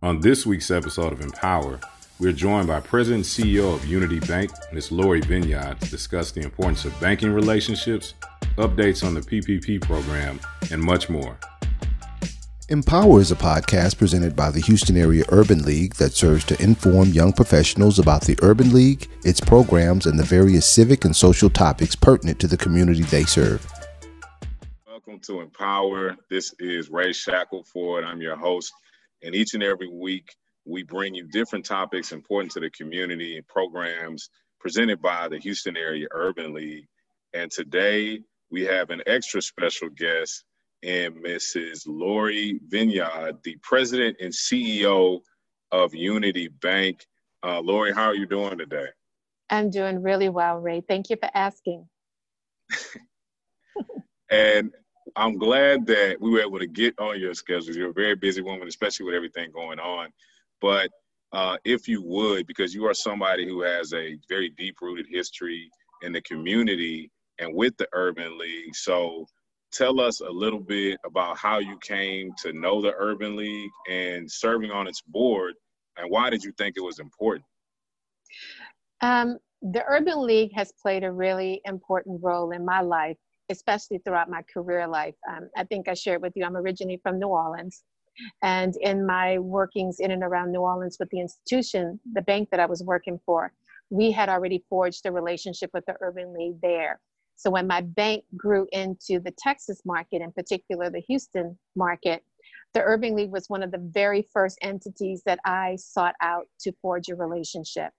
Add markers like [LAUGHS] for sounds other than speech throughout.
On this week's episode of Empower, we're joined by President and CEO of Unity Bank, Ms. Laurie Vignaud, to discuss the importance of banking relationships, updates on the PPP program, and much more. Empower is a podcast presented by the Houston Area Urban League that serves to inform young professionals about the Urban League, its programs, and the various civic and social topics pertinent to the community they serve. Welcome to Empower. This is Ray Shackleford. I'm your host. And each and every week, we bring you different topics important to the community and programs presented by the Houston Area Urban League. And today, we have an extra special guest in Mrs. Laurie Vignaud, the president and CEO of Unity Bank. Uh, Laurie, how are you doing today? I'm doing really well, Ray. Thank you for asking. [LAUGHS] and I'm glad that we were able to get on your schedule. You're a very busy woman, especially with everything going on. But uh, if you would, because you are somebody who has a very deep rooted history in the community and with the Urban League. So tell us a little bit about how you came to know the Urban League and serving on its board, and why did you think it was important? Um, the Urban League has played a really important role in my life especially throughout my career life. Um, I think I shared with you, I'm originally from New Orleans. And in my workings in and around New Orleans with the institution, the bank that I was working for, we had already forged a relationship with the Urban League there. So when my bank grew into the Texas market, in particular the Houston market, the Urban League was one of the very first entities that I sought out to forge a relationship.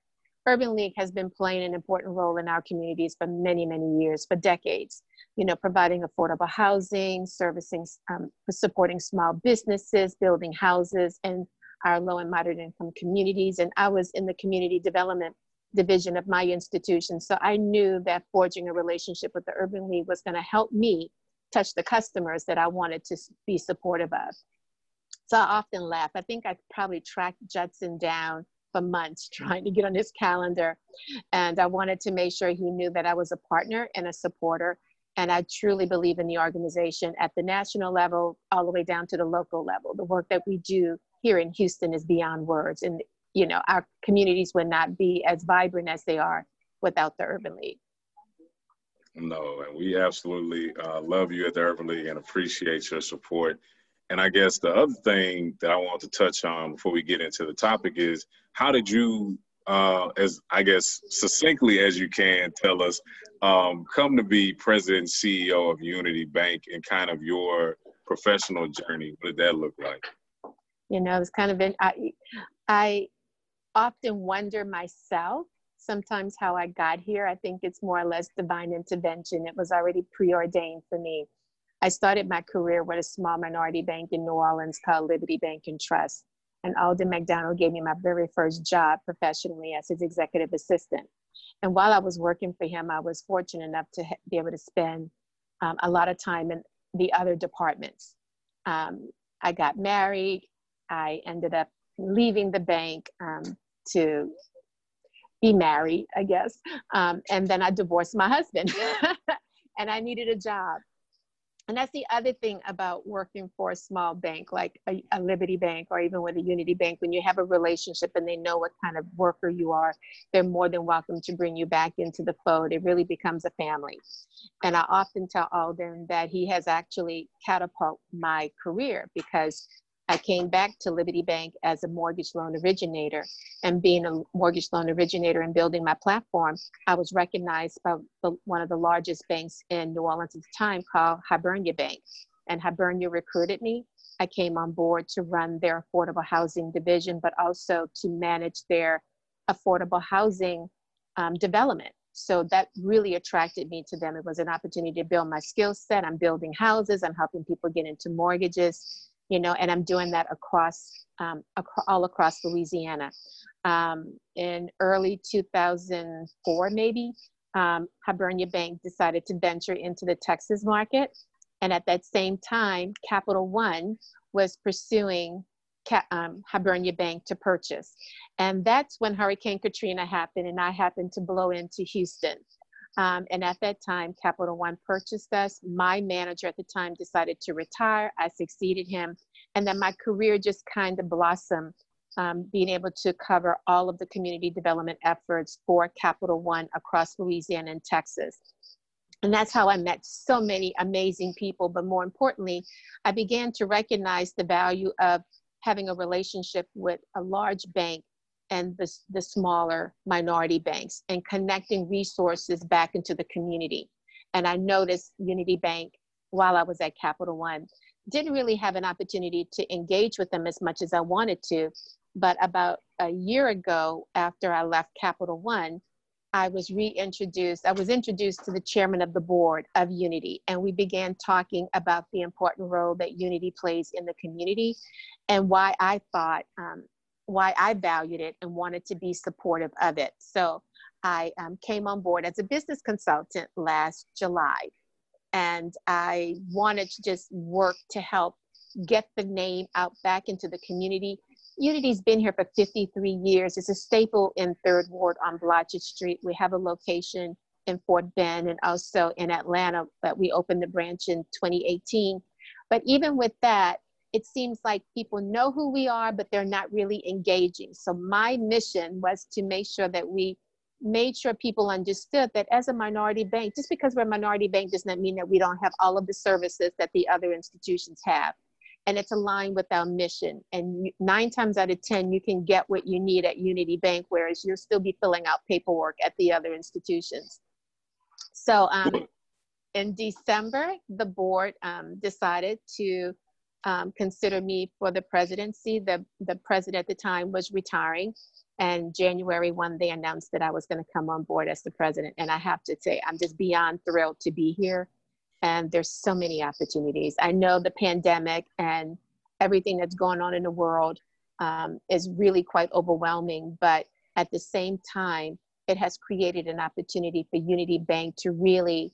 Urban League has been playing an important role in our communities for many, many years, for decades. You know, providing affordable housing, servicing, um, supporting small businesses, building houses in our low and moderate income communities. And I was in the community development division of my institution. So I knew that forging a relationship with the Urban League was going to help me touch the customers that I wanted to be supportive of. So I often laugh. I think I probably tracked Judson down for months trying to get on his calendar. And I wanted to make sure he knew that I was a partner and a supporter. And I truly believe in the organization at the national level, all the way down to the local level. The work that we do here in Houston is beyond words. And, you know, our communities would not be as vibrant as they are without the Urban League. No, and we absolutely uh, love you at the Urban League and appreciate your support. And I guess the other thing that I want to touch on before we get into the topic is how did you, uh, as I guess succinctly as you can, tell us, um, come to be president CEO of Unity Bank and kind of your professional journey? What did that look like? You know, it's kind of been, I, I often wonder myself sometimes how I got here. I think it's more or less divine intervention. It was already preordained for me. I started my career with a small minority bank in New Orleans called Liberty Bank and Trust. And Alden McDonald gave me my very first job professionally as his executive assistant. And while I was working for him, I was fortunate enough to be able to spend um, a lot of time in the other departments. Um, I got married. I ended up leaving the bank um, to be married, I guess. Um, and then I divorced my husband [LAUGHS] and I needed a job and that's the other thing about working for a small bank like a, a, liberty bank or even with a unity bank when you have a relationship and they know what kind of worker you are they're more than welcome to bring you back into the fold. It really becomes a family. And i often tell alden that he has actually catapulted my career because I came back to Liberty Bank as a mortgage loan originator. And being a mortgage loan originator and building my platform, I was recognized by the, one of the largest banks in New Orleans at the time called Hibernia Bank. And Hibernia recruited me. I came on board to run their affordable housing division, but also to manage their affordable housing um, development. So that really attracted me to them. It was an opportunity to build my skill set. I'm building houses, I'm helping people get into mortgages you know, and I'm doing that across, um, ac- all across Louisiana. Um, in early 2004, maybe, um, Hibernia Bank decided to venture into the Texas market. And at that same time, Capital One was pursuing um, Hibernia Bank to purchase. And that's when Hurricane Katrina happened, and I happened to blow into Houston. Um, and at that time, Capital One purchased us. My manager at the time decided to retire. I succeeded him. And then my career just kind of blossomed um, being able to cover all of the community development efforts for Capital One across Louisiana and Texas. And that's how I met so many amazing people. But more importantly, I began to recognize the value of having a relationship with a large bank and the, the smaller minority banks and connecting resources back into the community. And I noticed Unity Bank while I was at Capital One didn't really have an opportunity to engage with them as much as I wanted to. But about a year ago, after I left Capital One, I was reintroduced. I was introduced to the chairman of the board of Unity, and we began talking about the important role that Unity plays in the community and why I thought, um, why I valued it and wanted to be supportive of it. So I um, came on board as a business consultant last July, and I wanted to just work to help get the name out back into the community Unity's been here for 53 years. It's a staple in Third Ward on Blodgett Street. We have a location in Fort Bend and also in Atlanta but we opened the branch in 2018. But even with that, it seems like people know who we are, but they're not really engaging. So my mission was to make sure that we made sure people understood that as a minority bank, just because we're a minority bank does not mean that we don't have all of the services that the other institutions have and it's aligned with our mission. And nine times out of 10, you can get what you need at Unity Bank, whereas you'll still be filling out paperwork at the other institutions. So um, in December, the board um, decided to um, consider me for the presidency. The, the president at the time was retiring. And January 1, they announced that I was going to come on board as the president. And I have to say, I'm just beyond thrilled to be here and there's so many opportunities. I know the pandemic and everything that's going on in the world um, is really quite overwhelming, but at the same time, it has created an opportunity for Unity Bank to really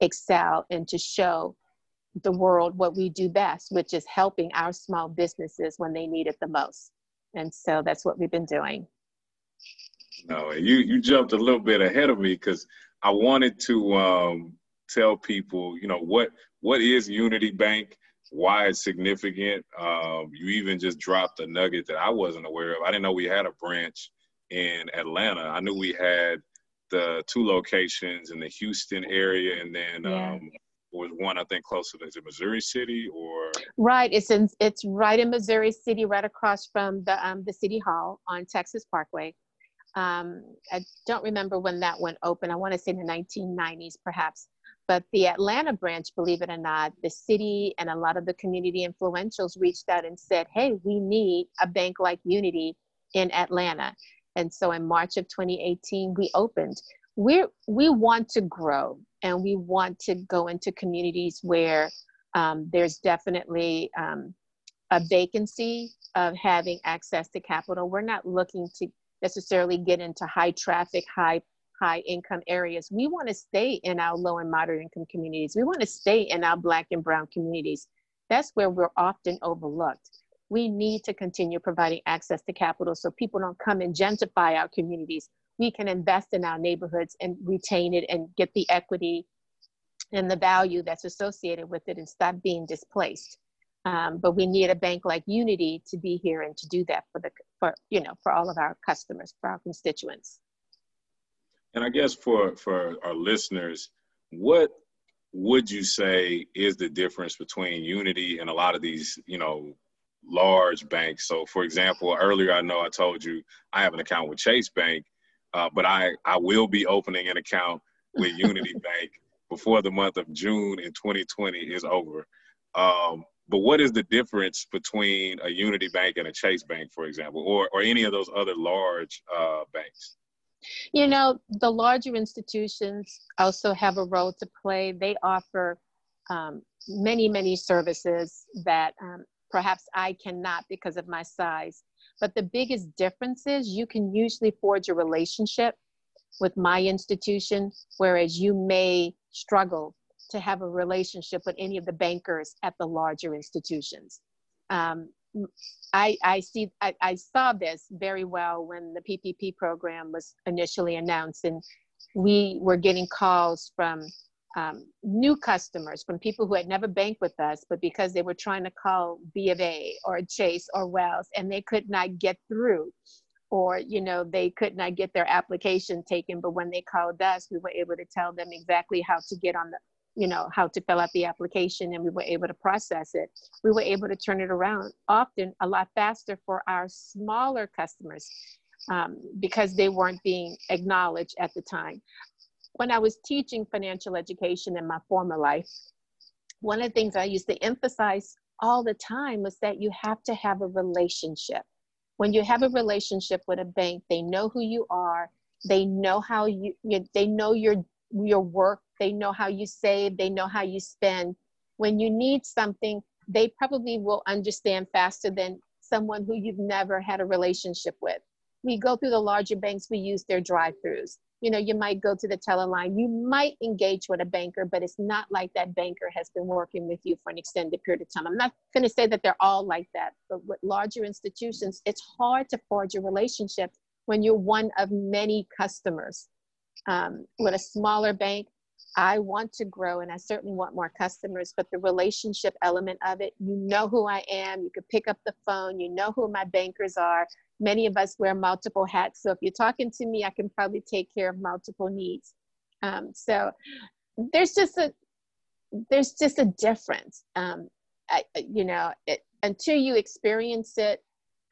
excel and to show the world what we do best, which is helping our small businesses when they need it the most. And so that's what we've been doing. No, you you jumped a little bit ahead of me because I wanted to um, tell people, you know, what what is Unity Bank, why it's significant. Um, you even just dropped a nugget that I wasn't aware of. I didn't know we had a branch in Atlanta. I knew we had the two locations in the Houston area, and then yeah. um, was one I think closer to Missouri City or right. It's in it's right in Missouri City, right across from the um, the City Hall on Texas Parkway. Um, I don't remember when that one opened. I want to say in the 1990s, perhaps. But the Atlanta branch, believe it or not, the city and a lot of the community influentials reached out and said, hey, we need a bank like Unity in Atlanta. And so in March of 2018, we opened. We we want to grow and we want to go into communities where um, there's definitely um, a vacancy of having access to capital. We're not looking to necessarily get into high traffic, high high income areas. We want to stay in our low and moderate income communities. We want to stay in our black and brown communities. That's where we're often overlooked. We need to continue providing access to capital so people don't come and gentrify our communities. We can invest in our neighborhoods and retain it and get the equity and the value that's associated with it and stop being displaced. Um, but we need a bank like Unity to be here and to do that for the for you know for all of our customers, for our constituents. And I guess for for our listeners, what would you say is the difference between Unity and a lot of these, you know, large banks? So, for example, earlier I know I told you I have an account with Chase Bank, uh, but I I will be opening an account with Unity [LAUGHS] Bank before the month of June in 2020 is over. Um, but what is the difference between a Unity Bank and a Chase Bank, for example, or or any of those other large uh, banks? You know, the larger institutions also have a role to play. They offer um, many, many services that um, perhaps I cannot because of my size. But the biggest difference is you can usually forge a relationship with my institution, whereas you may struggle to have a relationship with any of the bankers at the larger institutions. Um, I, I see I, I saw this very well when the PPP program was initially announced, and we were getting calls from um, new customers from people who had never banked with us, but because they were trying to call B of A or Chase or Wells and they could not get through, or you know they could not get their application taken. But when they called us, we were able to tell them exactly how to get on the, you know, how to fill out the application, and we were able to process it. We were able to turn it around often a lot faster for our smaller customers um, because they weren't being acknowledged at the time when I was teaching financial education in my former life, one of the things I used to emphasize all the time was that you have to have a relationship. When you have a relationship with a bank, they know who you are. They know how you, they know your your work. They know how you save. They know how you spend. When you need something, they probably will understand faster than someone who you've never had a relationship with. We go through the larger banks, we use their drive-throughs you know, you might go to the teller line, you might engage with a banker, but it's not like that banker has been working with you for an extended period of time. I'm not going to say that they're all like that, but with larger institutions, it's hard to forge a relationship when you're one of many customers. Um, with a smaller bank, I want to grow and I certainly want more customers, but the relationship element of it, you know who I am, you could pick up the phone, you know who my bankers are, many of us wear multiple hats. So if you're talking to me, I can probably take care of multiple needs. Um, so there's just a there's just a difference. Um, I, you know, it, until you experience it,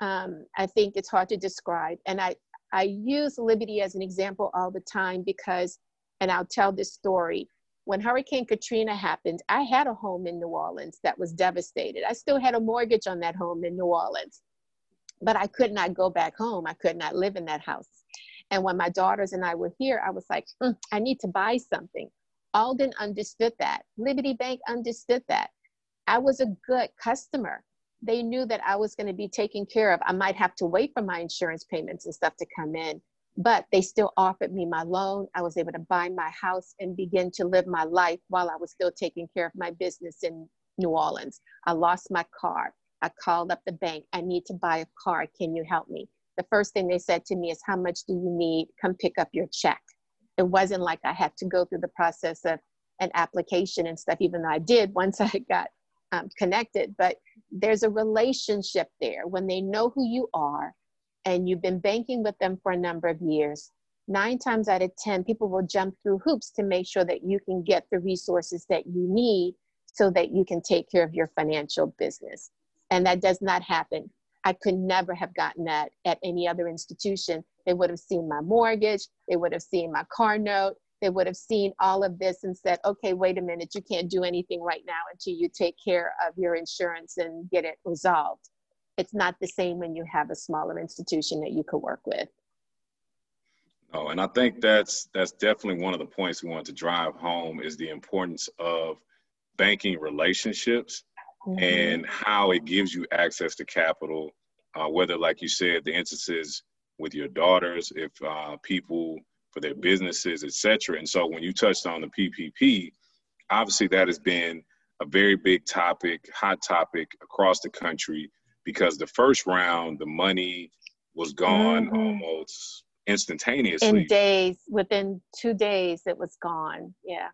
um, I think it's hard to describe. And I I use Liberty as an example all the time because, and I'll tell this story. When Hurricane Katrina happened, I had a home in New Orleans that was devastated. I still had a mortgage on that home in New Orleans but I could not go back home. I could not live in that house. And when my daughters and I were here, I was like, mm, I need to buy something. Alden understood that. Liberty Bank understood that. I was a good customer. They knew that I was going to be taken care of. I might have to wait for my insurance payments and stuff to come in, but they still offered me my loan. I was able to buy my house and begin to live my life while I was still taking care of my business in New Orleans. I lost my car. I called up the bank. I need to buy a car. Can you help me? The first thing they said to me is, How much do you need? Come pick up your check. It wasn't like I had to go through the process of an application and stuff, even though I did once [LAUGHS] I got um, connected. But there's a relationship there when they know who you are and you've been banking with them for a number of years. Nine times out of 10, people will jump through hoops to make sure that you can get the resources that you need so that you can take care of your financial business and that does not happen. I could never have gotten that at any other institution. They would have seen my mortgage, they would have seen my car note, they would have seen all of this and said, okay, wait a minute, you can't do anything right now until you take care of your insurance and get it resolved. It's not the same when you have a smaller institution that you could work with. Oh, and I think that's that's definitely one of the points we want to drive home is the importance of banking relationships mm-hmm. and how it gives you access to capital, uh, whether, like you said, the instances with your daughters, if uh, people for their businesses, etc. And so when you touched on the PPP, obviously that has been a very big topic, hot topic across the country because the first round, the money was gone mm-hmm. almost instantaneously. In days, within two days, it was gone. Yeah.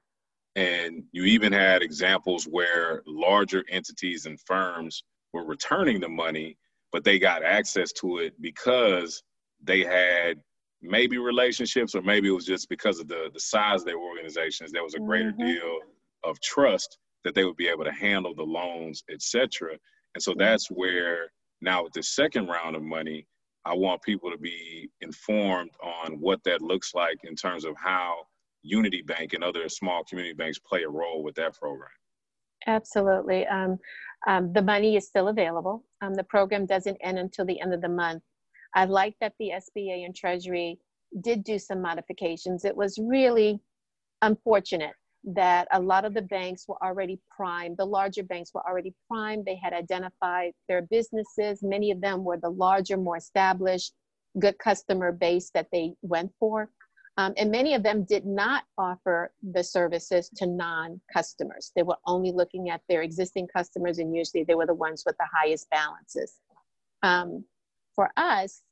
And you even had examples where larger entities and firms were returning the money, but they got access to it because they had maybe relationships or maybe it was just because of the, the size of their organizations. There was a greater mm-hmm. deal of trust that they would be able to handle the loans, etc. And so that's where now with the second round of money, I want people to be informed on what that looks like in terms of how Unity Bank and other small community banks play a role with that program? Absolutely. Um, um, the money is still available. Um, the program doesn't end until the end of the month. I like that the SBA and Treasury did do some modifications. It was really unfortunate that a lot of the banks were already primed. The larger banks were already primed. They had identified their businesses. Many of them were the larger, more established, good customer base that they went for. Um, and many of them did not offer the services to non customers. They were only looking at their existing customers, and usually they were the ones with the highest balances. Um, for us,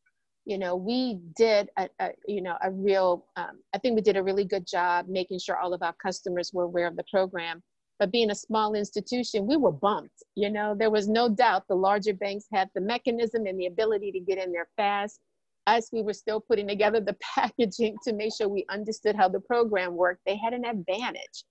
you know, we did a, a you know a real. Um, I think we did a really good job making sure all of our customers were aware of the program. But being a small institution, we were bumped. You know, there was no doubt the larger banks had the mechanism and the ability to get in there fast. Us, we were still putting together the [LAUGHS] packaging to make sure we understood how the program worked. They had an advantage.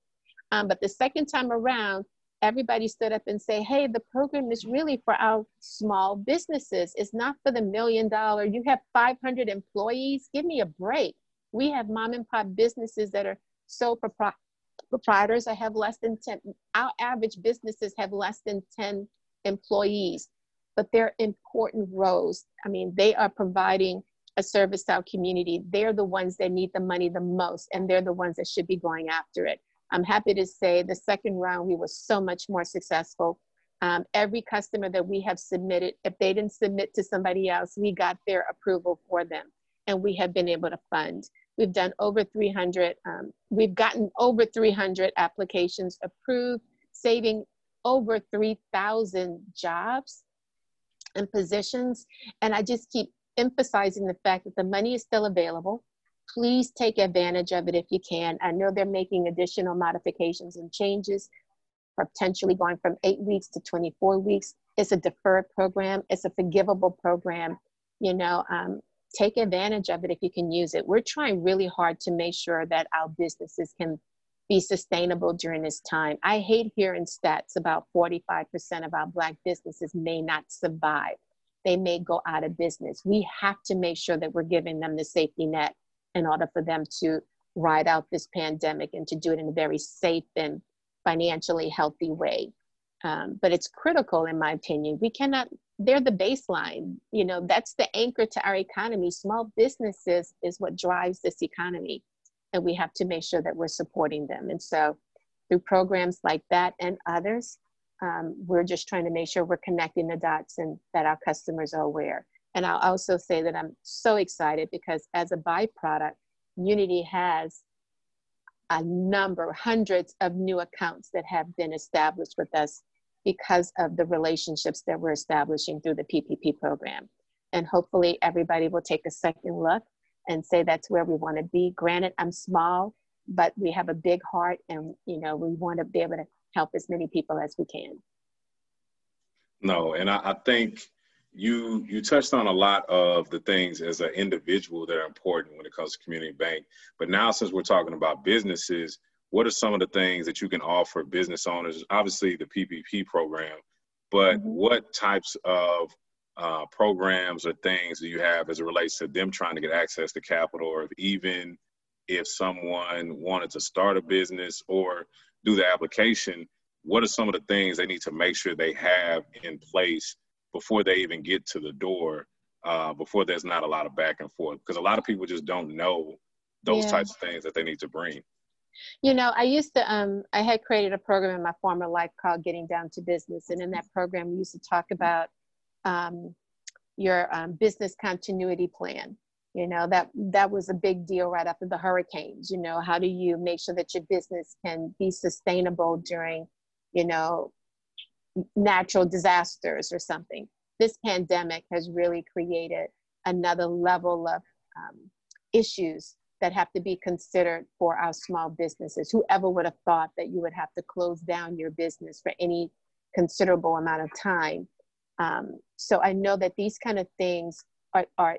Um, but the second time around, everybody stood up and say, hey, the program is really for our small businesses. It's not for the million dollar. You have 500 employees. Give me a break. We have mom and pop businesses that are sole propri- proprietors. I have less than 10. Our average businesses have less than 10 employees, but they're important roles. I mean, they are providing a service to our community. They're the ones that need the money the most, and they're the ones that should be going after it. I'm happy to say the second round, we were so much more successful. Um, every customer that we have submitted, if they didn't submit to somebody else, we got their approval for them and we have been able to fund. We've done over 300, um, we've gotten over 300 applications approved, saving over 3,000 jobs and positions. And I just keep emphasizing the fact that the money is still available please take advantage of it if you can. I know they're making additional modifications and changes, potentially going from eight weeks to 24 weeks. It's a deferred program, it's a forgivable program. You know, um, take advantage of it if you can use it. We're trying really hard to make sure that our businesses can be sustainable during this time. I hate hearing stats about 45% of our Black businesses may not survive. They may go out of business. We have to make sure that we're giving them the safety net in order for them to ride out this pandemic and to do it in a very safe and financially healthy way. Um, but it's critical, in my opinion. We cannot, they're the baseline. You know, that's the anchor to our economy. Small businesses is what drives this economy. And we have to make sure that we're supporting them. And so, through programs like that and others, um, we're just trying to make sure we're connecting the dots and that our customers are aware. And I'll also say that I'm so excited because as a byproduct, Unity has a number, hundreds of new accounts that have been established with us because of the relationships that we're establishing through the PPP program. And hopefully everybody will take a second look and say that's where we want to be. Granted, I'm small, but we have a big heart and you know we want to be able to help as many people as we can. No, and I, I think you you touched on a lot of the things as an individual that are important when it comes to community bank but now since we're talking about businesses what are some of the things that you can offer business owners obviously the ppp program but mm-hmm. what types of uh, programs or things that you have as it relates to them trying to get access to capital or if even if someone wanted to start a business or do the application what are some of the things they need to make sure they have in place before they even get to the door, uh, before there's not a lot of back and forth. Because a lot of people just don't know those yeah. types of things that they need to bring. You know, I used to, um, I had created a program in my former life called Getting Down to Business. And in that program, we used to talk about um, your um, business continuity plan. You know, that, that was a big deal right after the hurricanes. You know, how do you make sure that your business can be sustainable during, you know, natural disasters or something. This pandemic has really created another level of um, issues that have to be considered for our small businesses. Whoever would have thought that you would have to close down your business for any considerable amount of time. Um, so I know that these kind of things are, are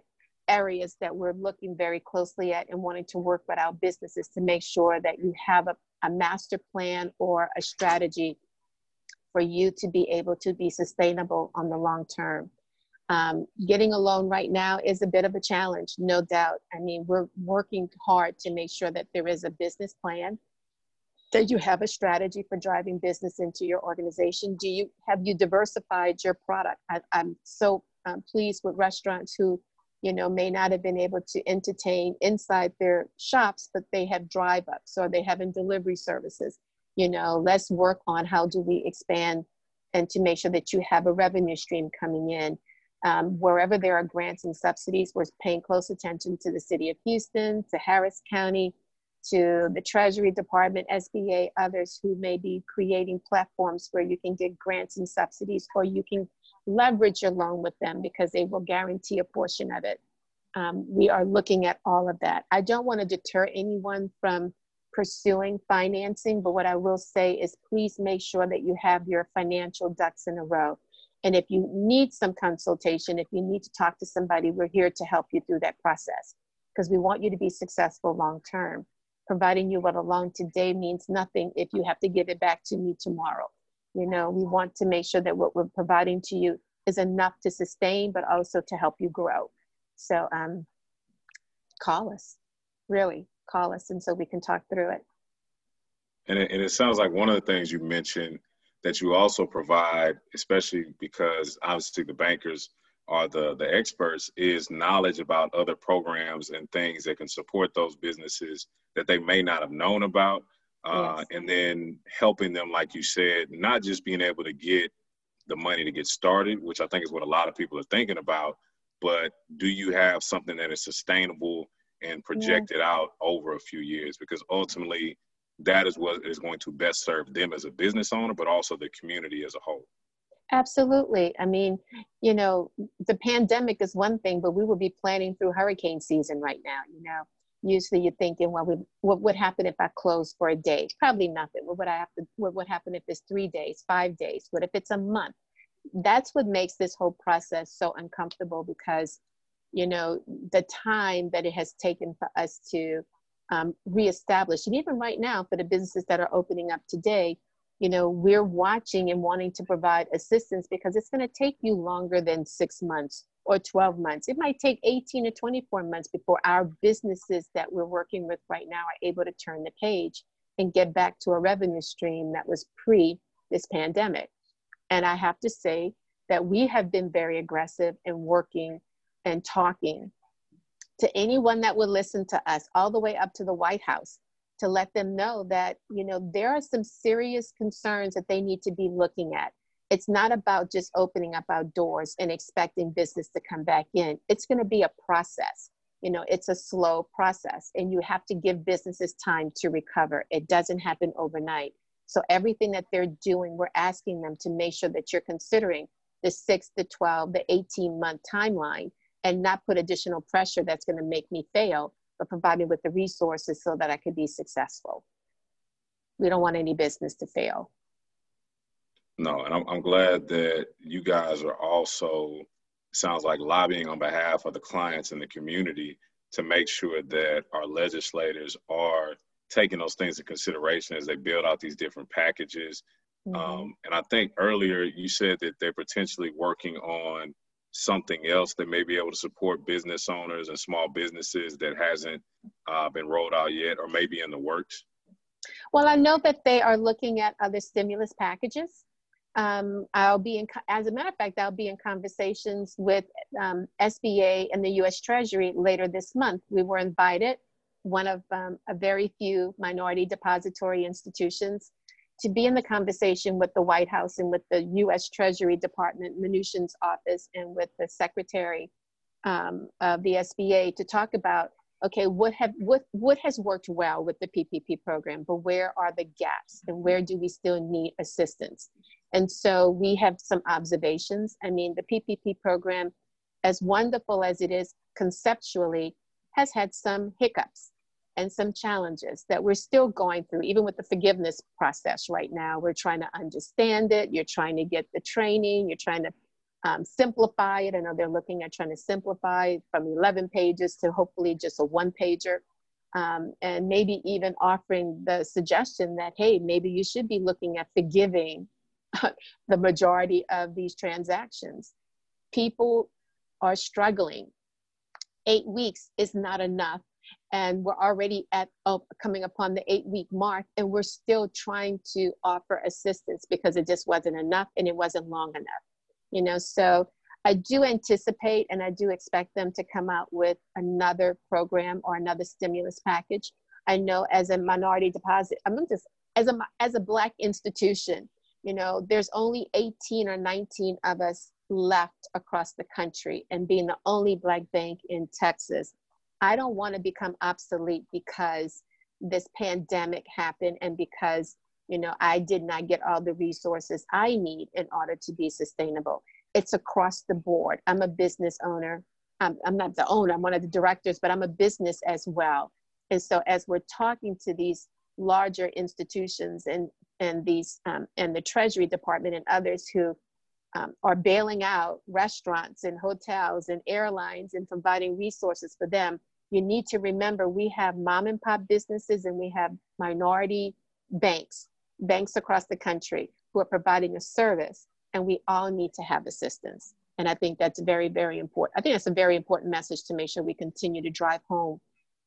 areas that we're looking very closely at and wanting to work with our businesses to make sure that you have a, a master plan or a strategy for you to be able to be sustainable on the long term. Um, getting a loan right now is a bit of a challenge, no doubt. I mean, we're working hard to make sure that there is a business plan, that you have a strategy for driving business into your organization. Do you have you diversified your product? I, am so um, pleased with restaurants who, you know, may not have been able to entertain inside their shops, but they have drive-ups or they have in delivery services you know let's work on how do we expand and to make sure that you have a revenue stream coming in um, wherever there are grants and subsidies we're paying close attention to the city of houston to harris county to the treasury department sba others who may be creating platforms where you can get grants and subsidies or you can leverage your loan with them because they will guarantee a portion of it um, we are looking at all of that. I don't want to deter anyone from pursuing financing, but what I will say is please make sure that you have your financial ducks in a row. And if you need some consultation, if you need to talk to somebody, we're here to help you through that process because we want you to be successful long term. Providing you what a loan today means nothing if you have to give it back to me tomorrow. You know, we want to make sure that what we're providing to you is enough to sustain, but also to help you grow. So um, call us, really call us, and so we can talk through it. And it, and it sounds like one of the things you mentioned that you also provide, especially because obviously the bankers are the the experts, is knowledge about other programs and things that can support those businesses that they may not have known about. Uh, yes. And then helping them, like you said, not just being able to get the money to get started, which I think is what a lot of people are thinking about, but do you have something that is sustainable and projected yeah. out over a few years? Because ultimately, that is what is going to best serve them as a business owner, but also the community as a whole. Absolutely. I mean, you know, the pandemic is one thing, but we will be planning through hurricane season right now. You know, usually you're thinking, well, we, what would happen if I close for a day? Probably nothing. What would I have to? What would happen if it's three days, five days? What if it's a month? That's what makes this whole process so uncomfortable because, you know, the time that it has taken for us to um, reestablish, and even right now for the businesses that are opening up today, you know, we're watching and wanting to provide assistance because it's going to take you longer than six months or 12 months. It might take 18 to 24 months before our businesses that we're working with right now are able to turn the page and get back to a revenue stream that was pre this pandemic. And I have to say that we have been very aggressive in working and talking to anyone that would listen to us, all the way up to the White House, to let them know that, you know, there are some serious concerns that they need to be looking at it's not about just opening up our doors and expecting business to come back in. It's going to be a process. You know, it's a slow process, and you have to give businesses time to recover. It doesn't happen overnight. So, everything that they're doing, we're asking them to make sure that you're considering the six, the 12, the 18 month timeline and not put additional pressure that's going to make me fail, but provide me with the resources so that I could be successful. We don't want any business to fail. No, and I'm, I'm glad that you guys are also sounds like lobbying on behalf of the clients and the community to make sure that our legislators are taking those things into consideration as they build out these different packages. Mm-hmm. Um, and I think earlier you said that they're potentially working on something else that may be able to support business owners and small businesses that hasn't uh, been rolled out yet or maybe in the works. Well, I know that they are looking at other stimulus packages um, I'll be in, as a matter of fact, I'll be in conversations with um, SBA and the U.S. Treasury later this month. We were invited, one of um, a very few minority depository institutions, to be in the conversation with the White House and with the U.S. Treasury Department, Mnuchin's office, and with the Secretary um, of the SBA to talk about okay what have what what has worked well with the ppp program but where are the gaps and where do we still need assistance and so we have some observations. I mean, the PPP program, as wonderful as it is conceptually, has had some hiccups and some challenges that we're still going through, even with the forgiveness process right now. We're trying to understand it. You're trying to get the training. You're trying to um, simplify it. I know they're looking at trying to simplify from 11 pages to hopefully just a one pager. Um, and maybe even offering the suggestion that, hey, maybe you should be looking at forgiving [LAUGHS] the majority of these transactions. People are struggling. Eight weeks is not enough. And we're already at uh, coming upon the eight week mark, and we're still trying to offer assistance because it just wasn't enough and it wasn't long enough. You know, so I do anticipate and I do expect them to come out with another program or another stimulus package. I know as a minority deposit, I'm just as a as a black institution, you know there's only 18 or 19 of us left across the country and being the only black bank in texas i don't want to become obsolete because this pandemic happened and because you know i did not get all the resources i need in order to be sustainable. It's across the board. I'm a business owner. I'm, I'm not the owner, I'm one of the directors, but I'm a business as well. And so as we're talking to these larger institutions and, and these um, and the Treasury Department and others who um, are bailing out restaurants and hotels and airlines and providing resources for them, you need to remember we have mom and pop businesses and we have minority banks, banks across the country who are providing a service, and we all need to have assistance. And I think that's very, very important. I think that's a very important message to make sure we continue to drive home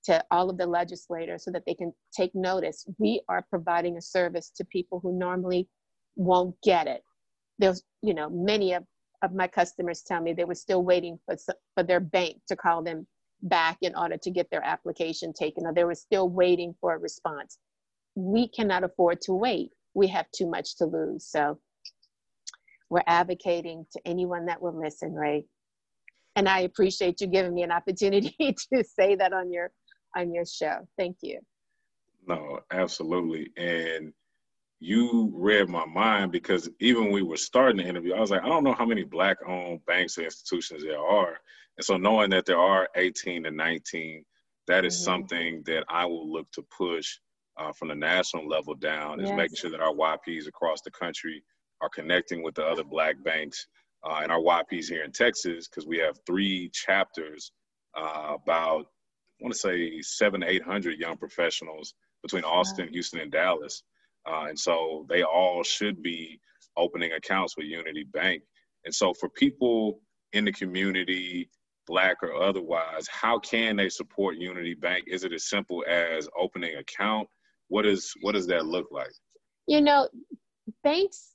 to all of the legislators so that they can take notice. We are providing a service to people who normally won't get it. There's, you know, many of, of my customers tell me they were still waiting for, for their bank to call them back in order to get their application taken, or they were still waiting for a response. We cannot afford to wait. We have too much to lose. So we're advocating to anyone that will listen, Ray. And I appreciate you giving me an opportunity [LAUGHS] to say that on your on your show. Thank you. No, absolutely. And you read my mind because even when we were starting the interview, I was like, I don't know how many black owned banks and institutions there are. And so knowing that there are 18 to 19, that is mm-hmm. something that I will look to push uh, from the national level down is making sure that our YPs across the country are connecting with the other black banks uh, and our YPs here in Texas because we have three chapters uh, about I want to say seven to eight hundred young professionals between Austin, wow. Houston, and Dallas, uh, and so they all should be opening accounts with Unity Bank. And so for people in the community, black or otherwise, how can they support Unity Bank? Is it as simple as opening account? What is what does that look like? You know, banks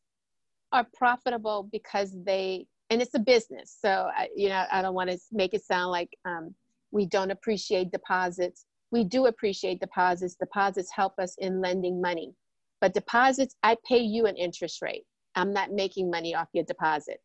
are profitable because they and it's a business so you know i don't want to make it sound like um, we don't appreciate deposits we do appreciate deposits deposits help us in lending money but deposits i pay you an interest rate i'm not making money off your deposit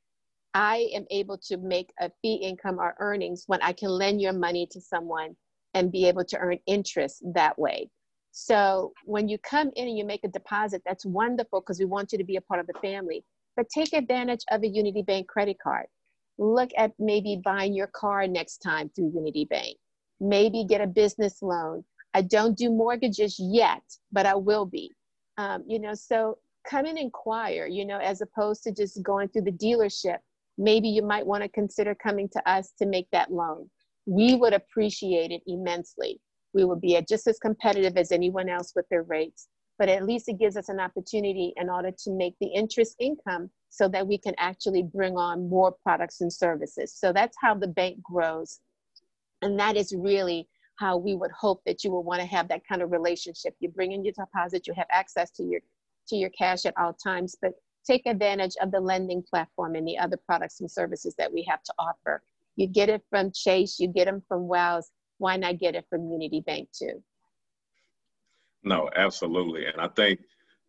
i am able to make a fee income or earnings when i can lend your money to someone and be able to earn interest that way so when you come in and you make a deposit that's wonderful because we want you to be a part of the family but take advantage of a Unity Bank credit card. Look at maybe buying your car next time through Unity Bank. Maybe get a business loan. I don't do mortgages yet, but I will be. Um, you know, so come and inquire, you know, as opposed to just going through the dealership. Maybe you might want to consider coming to us to make that loan. We would appreciate it immensely. We would be just as competitive as anyone else with their rates but at least it gives us an opportunity in order to make the interest income so that we can actually bring on more products and services. So that's how the bank grows. And that is really how we would hope that you will want to have that kind of relationship. You bring in your deposit, you have access to your to your cash at all times, but take advantage of the lending platform and the other products and services that we have to offer. You get it from Chase, you get them from Wells. Why not get it from Unity Bank too? No, absolutely. And I think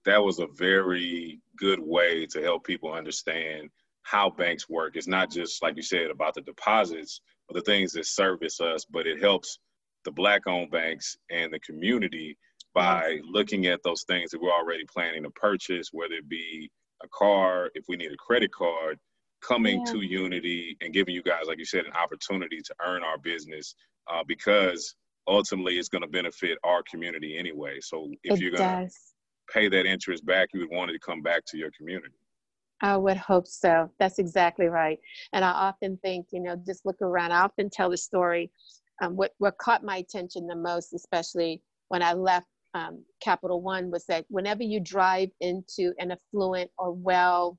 that was a very good way to help people understand how banks work. It's not just, like you said, about the deposits or the things that service us, but it helps the black owned banks and the community by looking at those things that we're already planning to purchase, whether it be a car, if we need a credit card, coming yeah. to Unity and giving you guys, like you said, an opportunity to earn our business uh, because ultimately it's going to benefit our community anyway. So if it you're going to pay that interest back, you would want it to come back to your community. I would hope so. That's exactly right. And I often think, you know, just look around. I often tell the story. Um, what what caught my attention the most, especially when I left um, Capital One, was that whenever you drive into an affluent or well,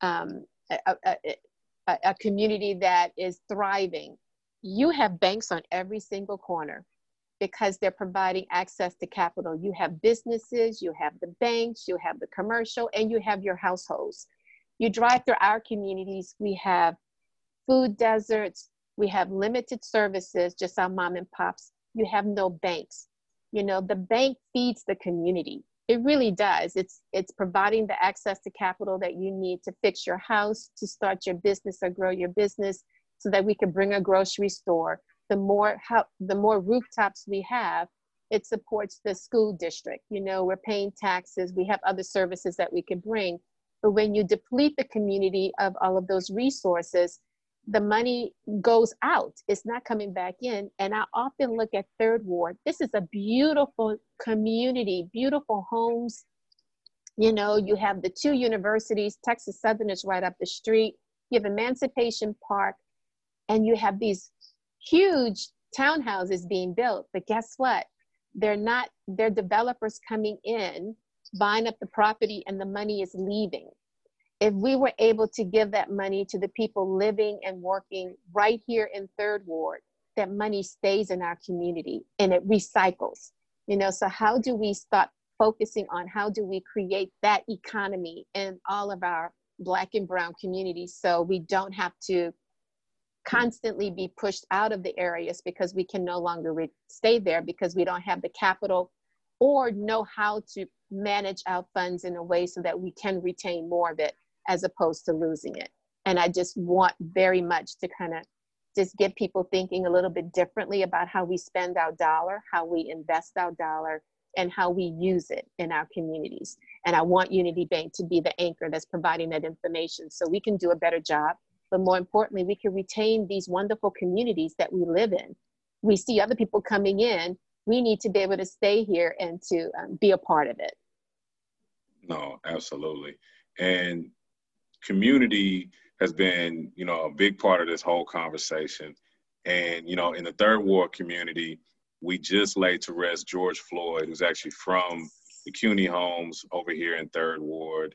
um, a, a, a, a community that is thriving, you have banks on every single corner because they're providing access to capital. You have businesses, you have the banks, you have the commercial, and you have your households. You drive through our communities, we have food deserts, we have limited services, just our mom and pops. You have no banks. You know, the bank feeds the community. It really does. It's it's providing the access to capital that you need to fix your house, to start your business or grow your business, so that we can bring a grocery store. The more help, the more rooftops we have, it supports the school district. You know, we're paying taxes, we have other services that we can bring. But when you deplete the community of all of those resources, the money goes out. It's not coming back in. And I often look at Third Ward. This is a beautiful community, beautiful homes. You know, you have the two universities, Texas Southern is right up the street. You have Emancipation Park, and you have these huge townhouses being built. But guess what? They're not, they're developers coming in, buying up the property, and the money is leaving if we were able to give that money to the people living and working right here in third ward that money stays in our community and it recycles. You know so how do we start focusing on how do we create that economy in all of our black and brown communities so we don't have to constantly be pushed out of the areas because we can no longer re- stay there because we don't have the capital or know how to manage our funds in a way so that we can retain more of it as opposed to losing it. And I just want very much to kind of just get people thinking a little bit differently about how we spend our dollar, how we invest our dollar, and how we use it in our communities. And I want Unity Bank to be the anchor that's providing that information so we can do a better job. But more importantly, we can retain these wonderful communities that we live in. We see other people coming in. We need to be able to stay here and to um, be a part of it. No, absolutely. And community has been, you know, a big part of this whole conversation. And, you know, in the third ward community, we just laid to rest George Floyd, who's actually from the Cuney homes over here in third ward.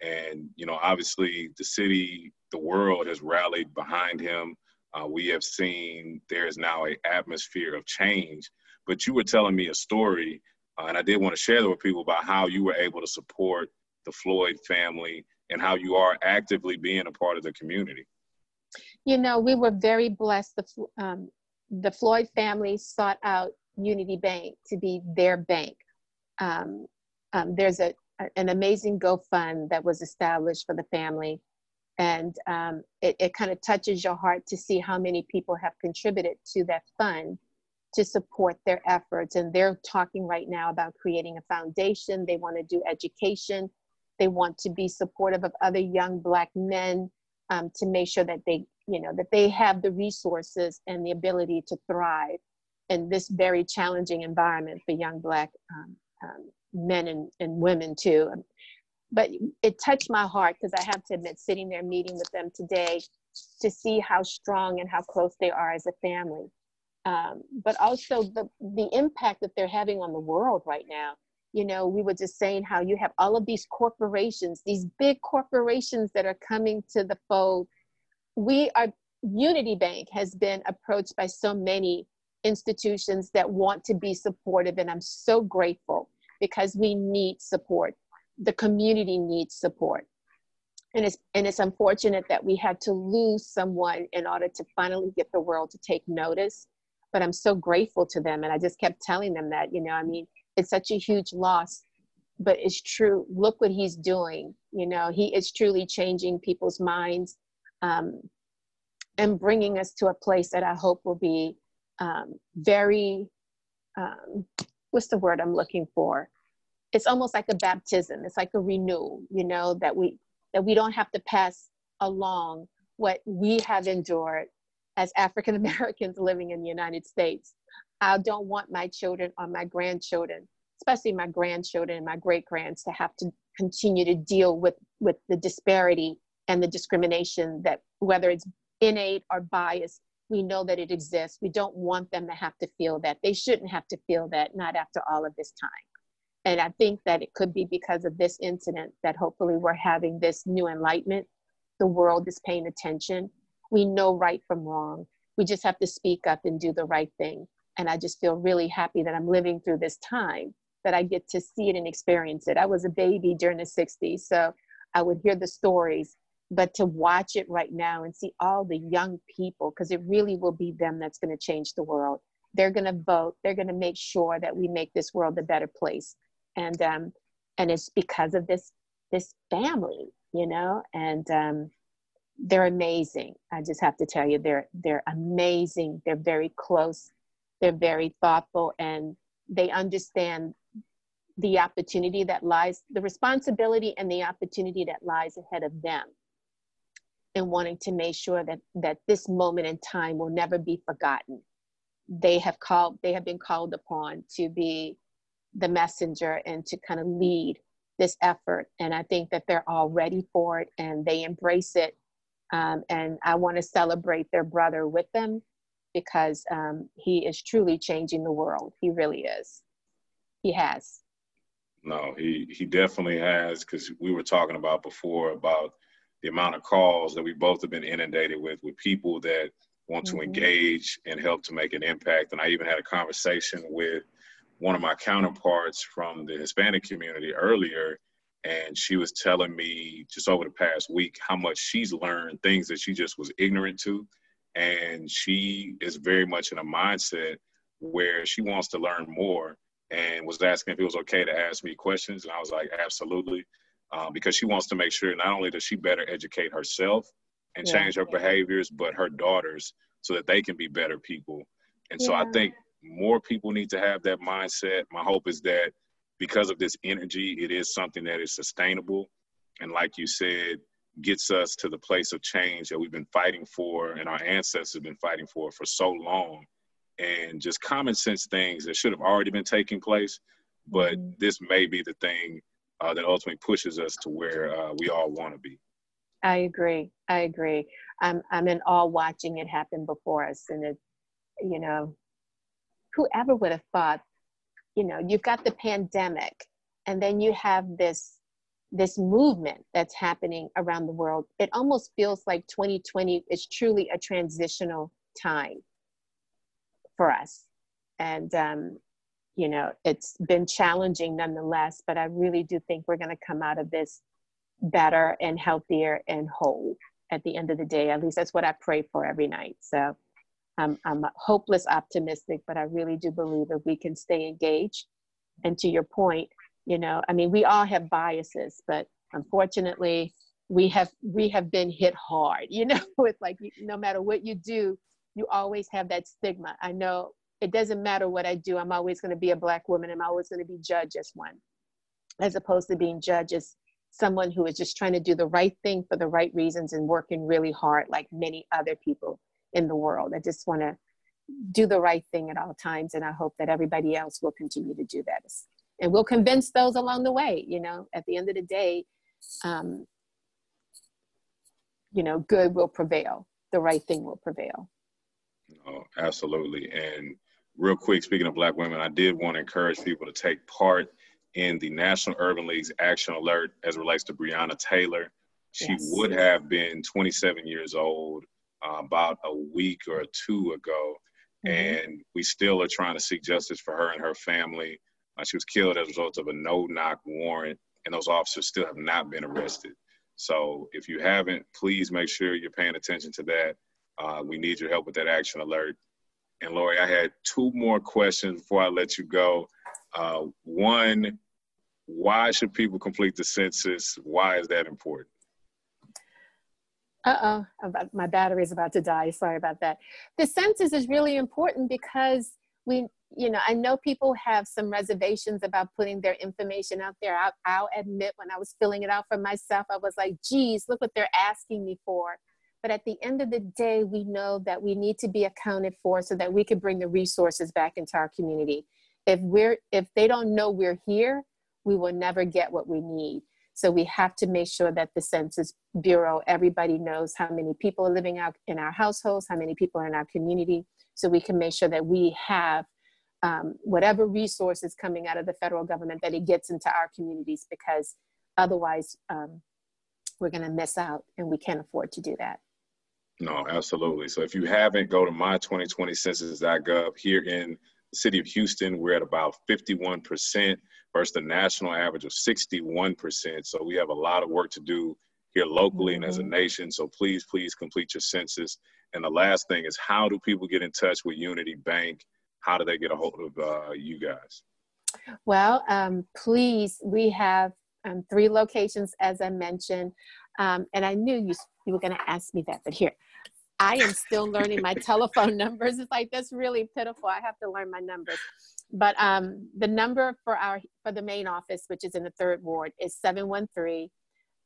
And, you know, obviously the city, the world has rallied behind him. Uh, we have seen there is now a atmosphere of change. But you were telling me a story, uh, and I did want to share that with people about how you were able to support the Floyd family and how you are actively being a part of the community? You know, we were very blessed. The, um, the Floyd family sought out Unity Bank to be their bank. Um, um, there's a, an amazing GoFund that was established for the family. And um, it, it kind of touches your heart to see how many people have contributed to that fund to support their efforts. And they're talking right now about creating a foundation. They want to do education they want to be supportive of other young Black men um, to make sure that they, you know, that they have the resources and the ability to thrive in this very challenging environment for young Black um, um, men and, and women too. But it touched my heart because I have to admit, sitting there meeting with them today to see how strong and how close they are as a family. Um, but also the, the impact that they're having on the world right now you know, we were just saying how you have all of these corporations, these big corporations that are coming to the fold. We are, Unity Bank has been approached by so many institutions that want to be supportive, and I'm so grateful because we need support. The community needs support. And it's, and it's unfortunate that we had to lose someone in order to finally get the world to take notice. But I'm so grateful to them. And I just kept telling them that, you know, I mean, it's such a huge loss but it's true. Look what he's doing you know he is truly changing people's minds um, and bringing us to a place that i hope will be um, very um, what's the word i'm looking for? It's almost like a baptism. It's like a renewal you know that we that we don't have to pass along what we have endured as african americans [LAUGHS] living in the united states I don't want my children or my grandchildren, especially my grandchildren and my great grands, to have to continue to deal with, with the disparity and the discrimination that, whether it's innate or biased, we know that it exists. We don't want them to have to feel that. They shouldn't have to feel that, not after all of this time. And I think that it could be because of this incident that hopefully we're having this new enlightenment. The world is paying attention. We know right from wrong. We just have to speak up and do the right thing. And I just feel really happy that I'm living through this time, that I get to see it and experience it. I was a baby during the 60s, so I would hear the stories, but to watch it right now and see all the young people, because it really will be them that's going to change the world. They're going to vote. They're going to make sure that we make this world a better place. And, um, and it's because of this, this family, you know, and, um, they're amazing. I just have to tell you, they're they're amazing. They're very close. They're very thoughtful and they understand the opportunity that lies, the responsibility and the opportunity that lies ahead of them and wanting to make sure that that this moment in time will never be forgotten. They have called they have been called upon to be the messenger and to kind of lead this effort. And i think that they're all ready for it and they embrace it. Um, and i want to celebrate their brother with them because um, he is truly changing the world he really is he has no he he definitely has because we were talking about before about the amount of calls that we both have been inundated with with people that want mm-hmm. to engage and help to make an impact. And I even had a conversation with one of my counterparts from the Hispanic community earlier, and she was telling me just over the past week how much she's learned things that she just was ignorant to. And she is very much in a mindset where she wants to learn more and was asking if it was okay to ask me questions. And I was like, absolutely. Um, because she wants to make sure not only does she better educate herself, and yeah. change her behaviors, but her daughters so that they can be better people. And yeah. so I think more people need to have that mindset. My hope is that because of this energy, it is something that is sustainable. And like you said, gets us to the place of change that we've been fighting for and our ancestors have been fighting for for so long. And just common sense things that should have already been taking place. But mm-hmm. this may be the thing uh, that ultimately pushes us to where uh, we all want to be. I agree. I agree. I'm I'm in awe watching it happen before us, and it, you know, whoever would have thought, you know, you've got the pandemic, and then you have this this movement that's happening around the world. It almost feels like 2020 is truly a transitional time for us, and um, you know, it's been challenging nonetheless. But I really do think we're going to come out of this better and healthier and whole at the end of the day. At least that's what I pray for every night. So I'm, I'm hopeless optimistic, but I really do believe if we can stay engaged. And to your point, you know, I mean, we all have biases, but unfortunately, we have we have been hit hard. You know, [LAUGHS] with like no matter what you do, you always have that stigma. I know it doesn't matter what I do. I'm always going to be a black woman. I'm always going to be judged as one, as opposed to being judged as someone who is just trying to do the right thing for the right reasons and working really hard like many other people in the world. I just want to do the right thing at all times and I hope that everybody else will continue to do that. And we'll convince those along the way, you know, at the end of the day, um, you know, good will prevail. The right thing will prevail. Oh, absolutely. And real quick, speaking of Black women, I did want to encourage people to take part in the National Urban League's action alert as it relates to Breonna Taylor. She yes. would have been 27 years old uh, about a week or two ago, mm-hmm. and we still are trying to seek justice for her and her family. Uh, she was killed as a result of a no-knock warrant, and those officers still have not been arrested. So if you haven't, please make sure you're paying attention to that. Uh, we need your help with that action alert. And Laurie, I had two more questions before I let you go. Uh, one, why should people complete the census? Why is that important? Uh oh, my battery is about to die. Sorry about that. The census is really important because we, you know, I know people have some reservations about putting their information out there. I'll, I'll admit when I was filling it out for myself, I was like, geez, look what they're asking me for. But at the end of the day, we know that we need to be accounted for so that we can bring the resources back into our community if we're if they don't know we're here we will never get what we need so we have to make sure that the census bureau everybody knows how many people are living out in our households how many people are in our community so we can make sure that we have um, whatever resources coming out of the federal government that it gets into our communities because otherwise um, we're going to miss out and we can't afford to do that. No absolutely. So if you haven't go to my2020census.gov here in the city of Houston, we're at about 51% versus the national average of 61%. So we have a lot of work to do here locally mm-hmm. and as a mm-hmm. nation. So please, please complete your census. And the last thing is how do people get in touch with Unity Bank? How do they get a hold of uh, you guys? Well, um, please, we have um, three locations, as I mentioned. Um, and I knew you, you were going to ask me that, but here, I am still learning my [LAUGHS] telephone numbers. It's like that's really pitiful. I have to learn my numbers. But um, the number for our for the main office, which is in the third ward, is 713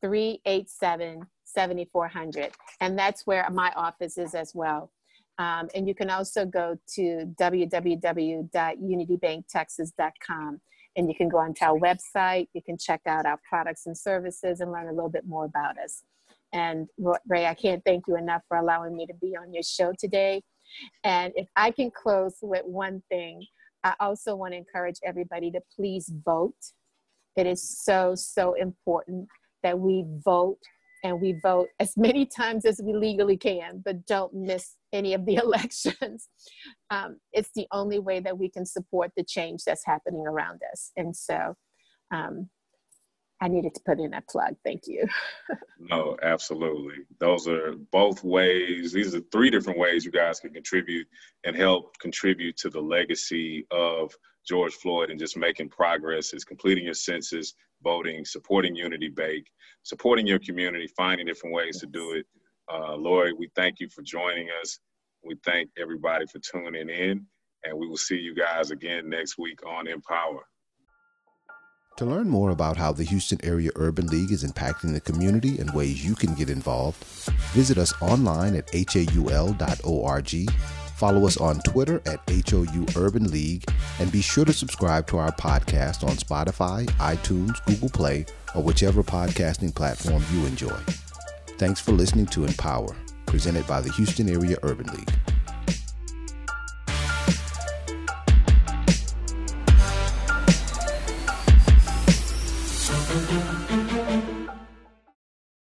387 7400. And that's where my office is as well. Um, and you can also go to www.unitybanktexas.com and you can go onto our website. You can check out our products and services and learn a little bit more about us. And Ray, I can't thank you enough for allowing me to be on your show today. And if I can close with one thing, I also want to encourage everybody to please vote. It is so, so important that we vote and we vote [LAUGHS] as many times as we legally can, but don't miss any of the [LAUGHS] elections. Um, it's the only way that we can support the change that's happening around us. And so um, I needed to put in a plug. Thank you. [LAUGHS] no, absolutely. Those are both ways. These are three different ways you guys can contribute and help contribute to the legacy of George Floyd and just making progress is completing your census, voting, supporting Unity Bank, supporting your community, finding different ways to do it. Uh, Laurie, we thank you for joining us. We thank everybody for tuning in, and we will see you guys again next week on Empower. To learn more about how the Houston Area Urban League is impacting the community and ways you can get involved, visit us online at haul.org, follow us on Twitter at HOU Urban League, and be sure to subscribe to our podcast on Spotify, iTunes, Google Play, or whichever podcasting platform you enjoy. Thanks for listening to Empower, presented by the Houston Area Urban League.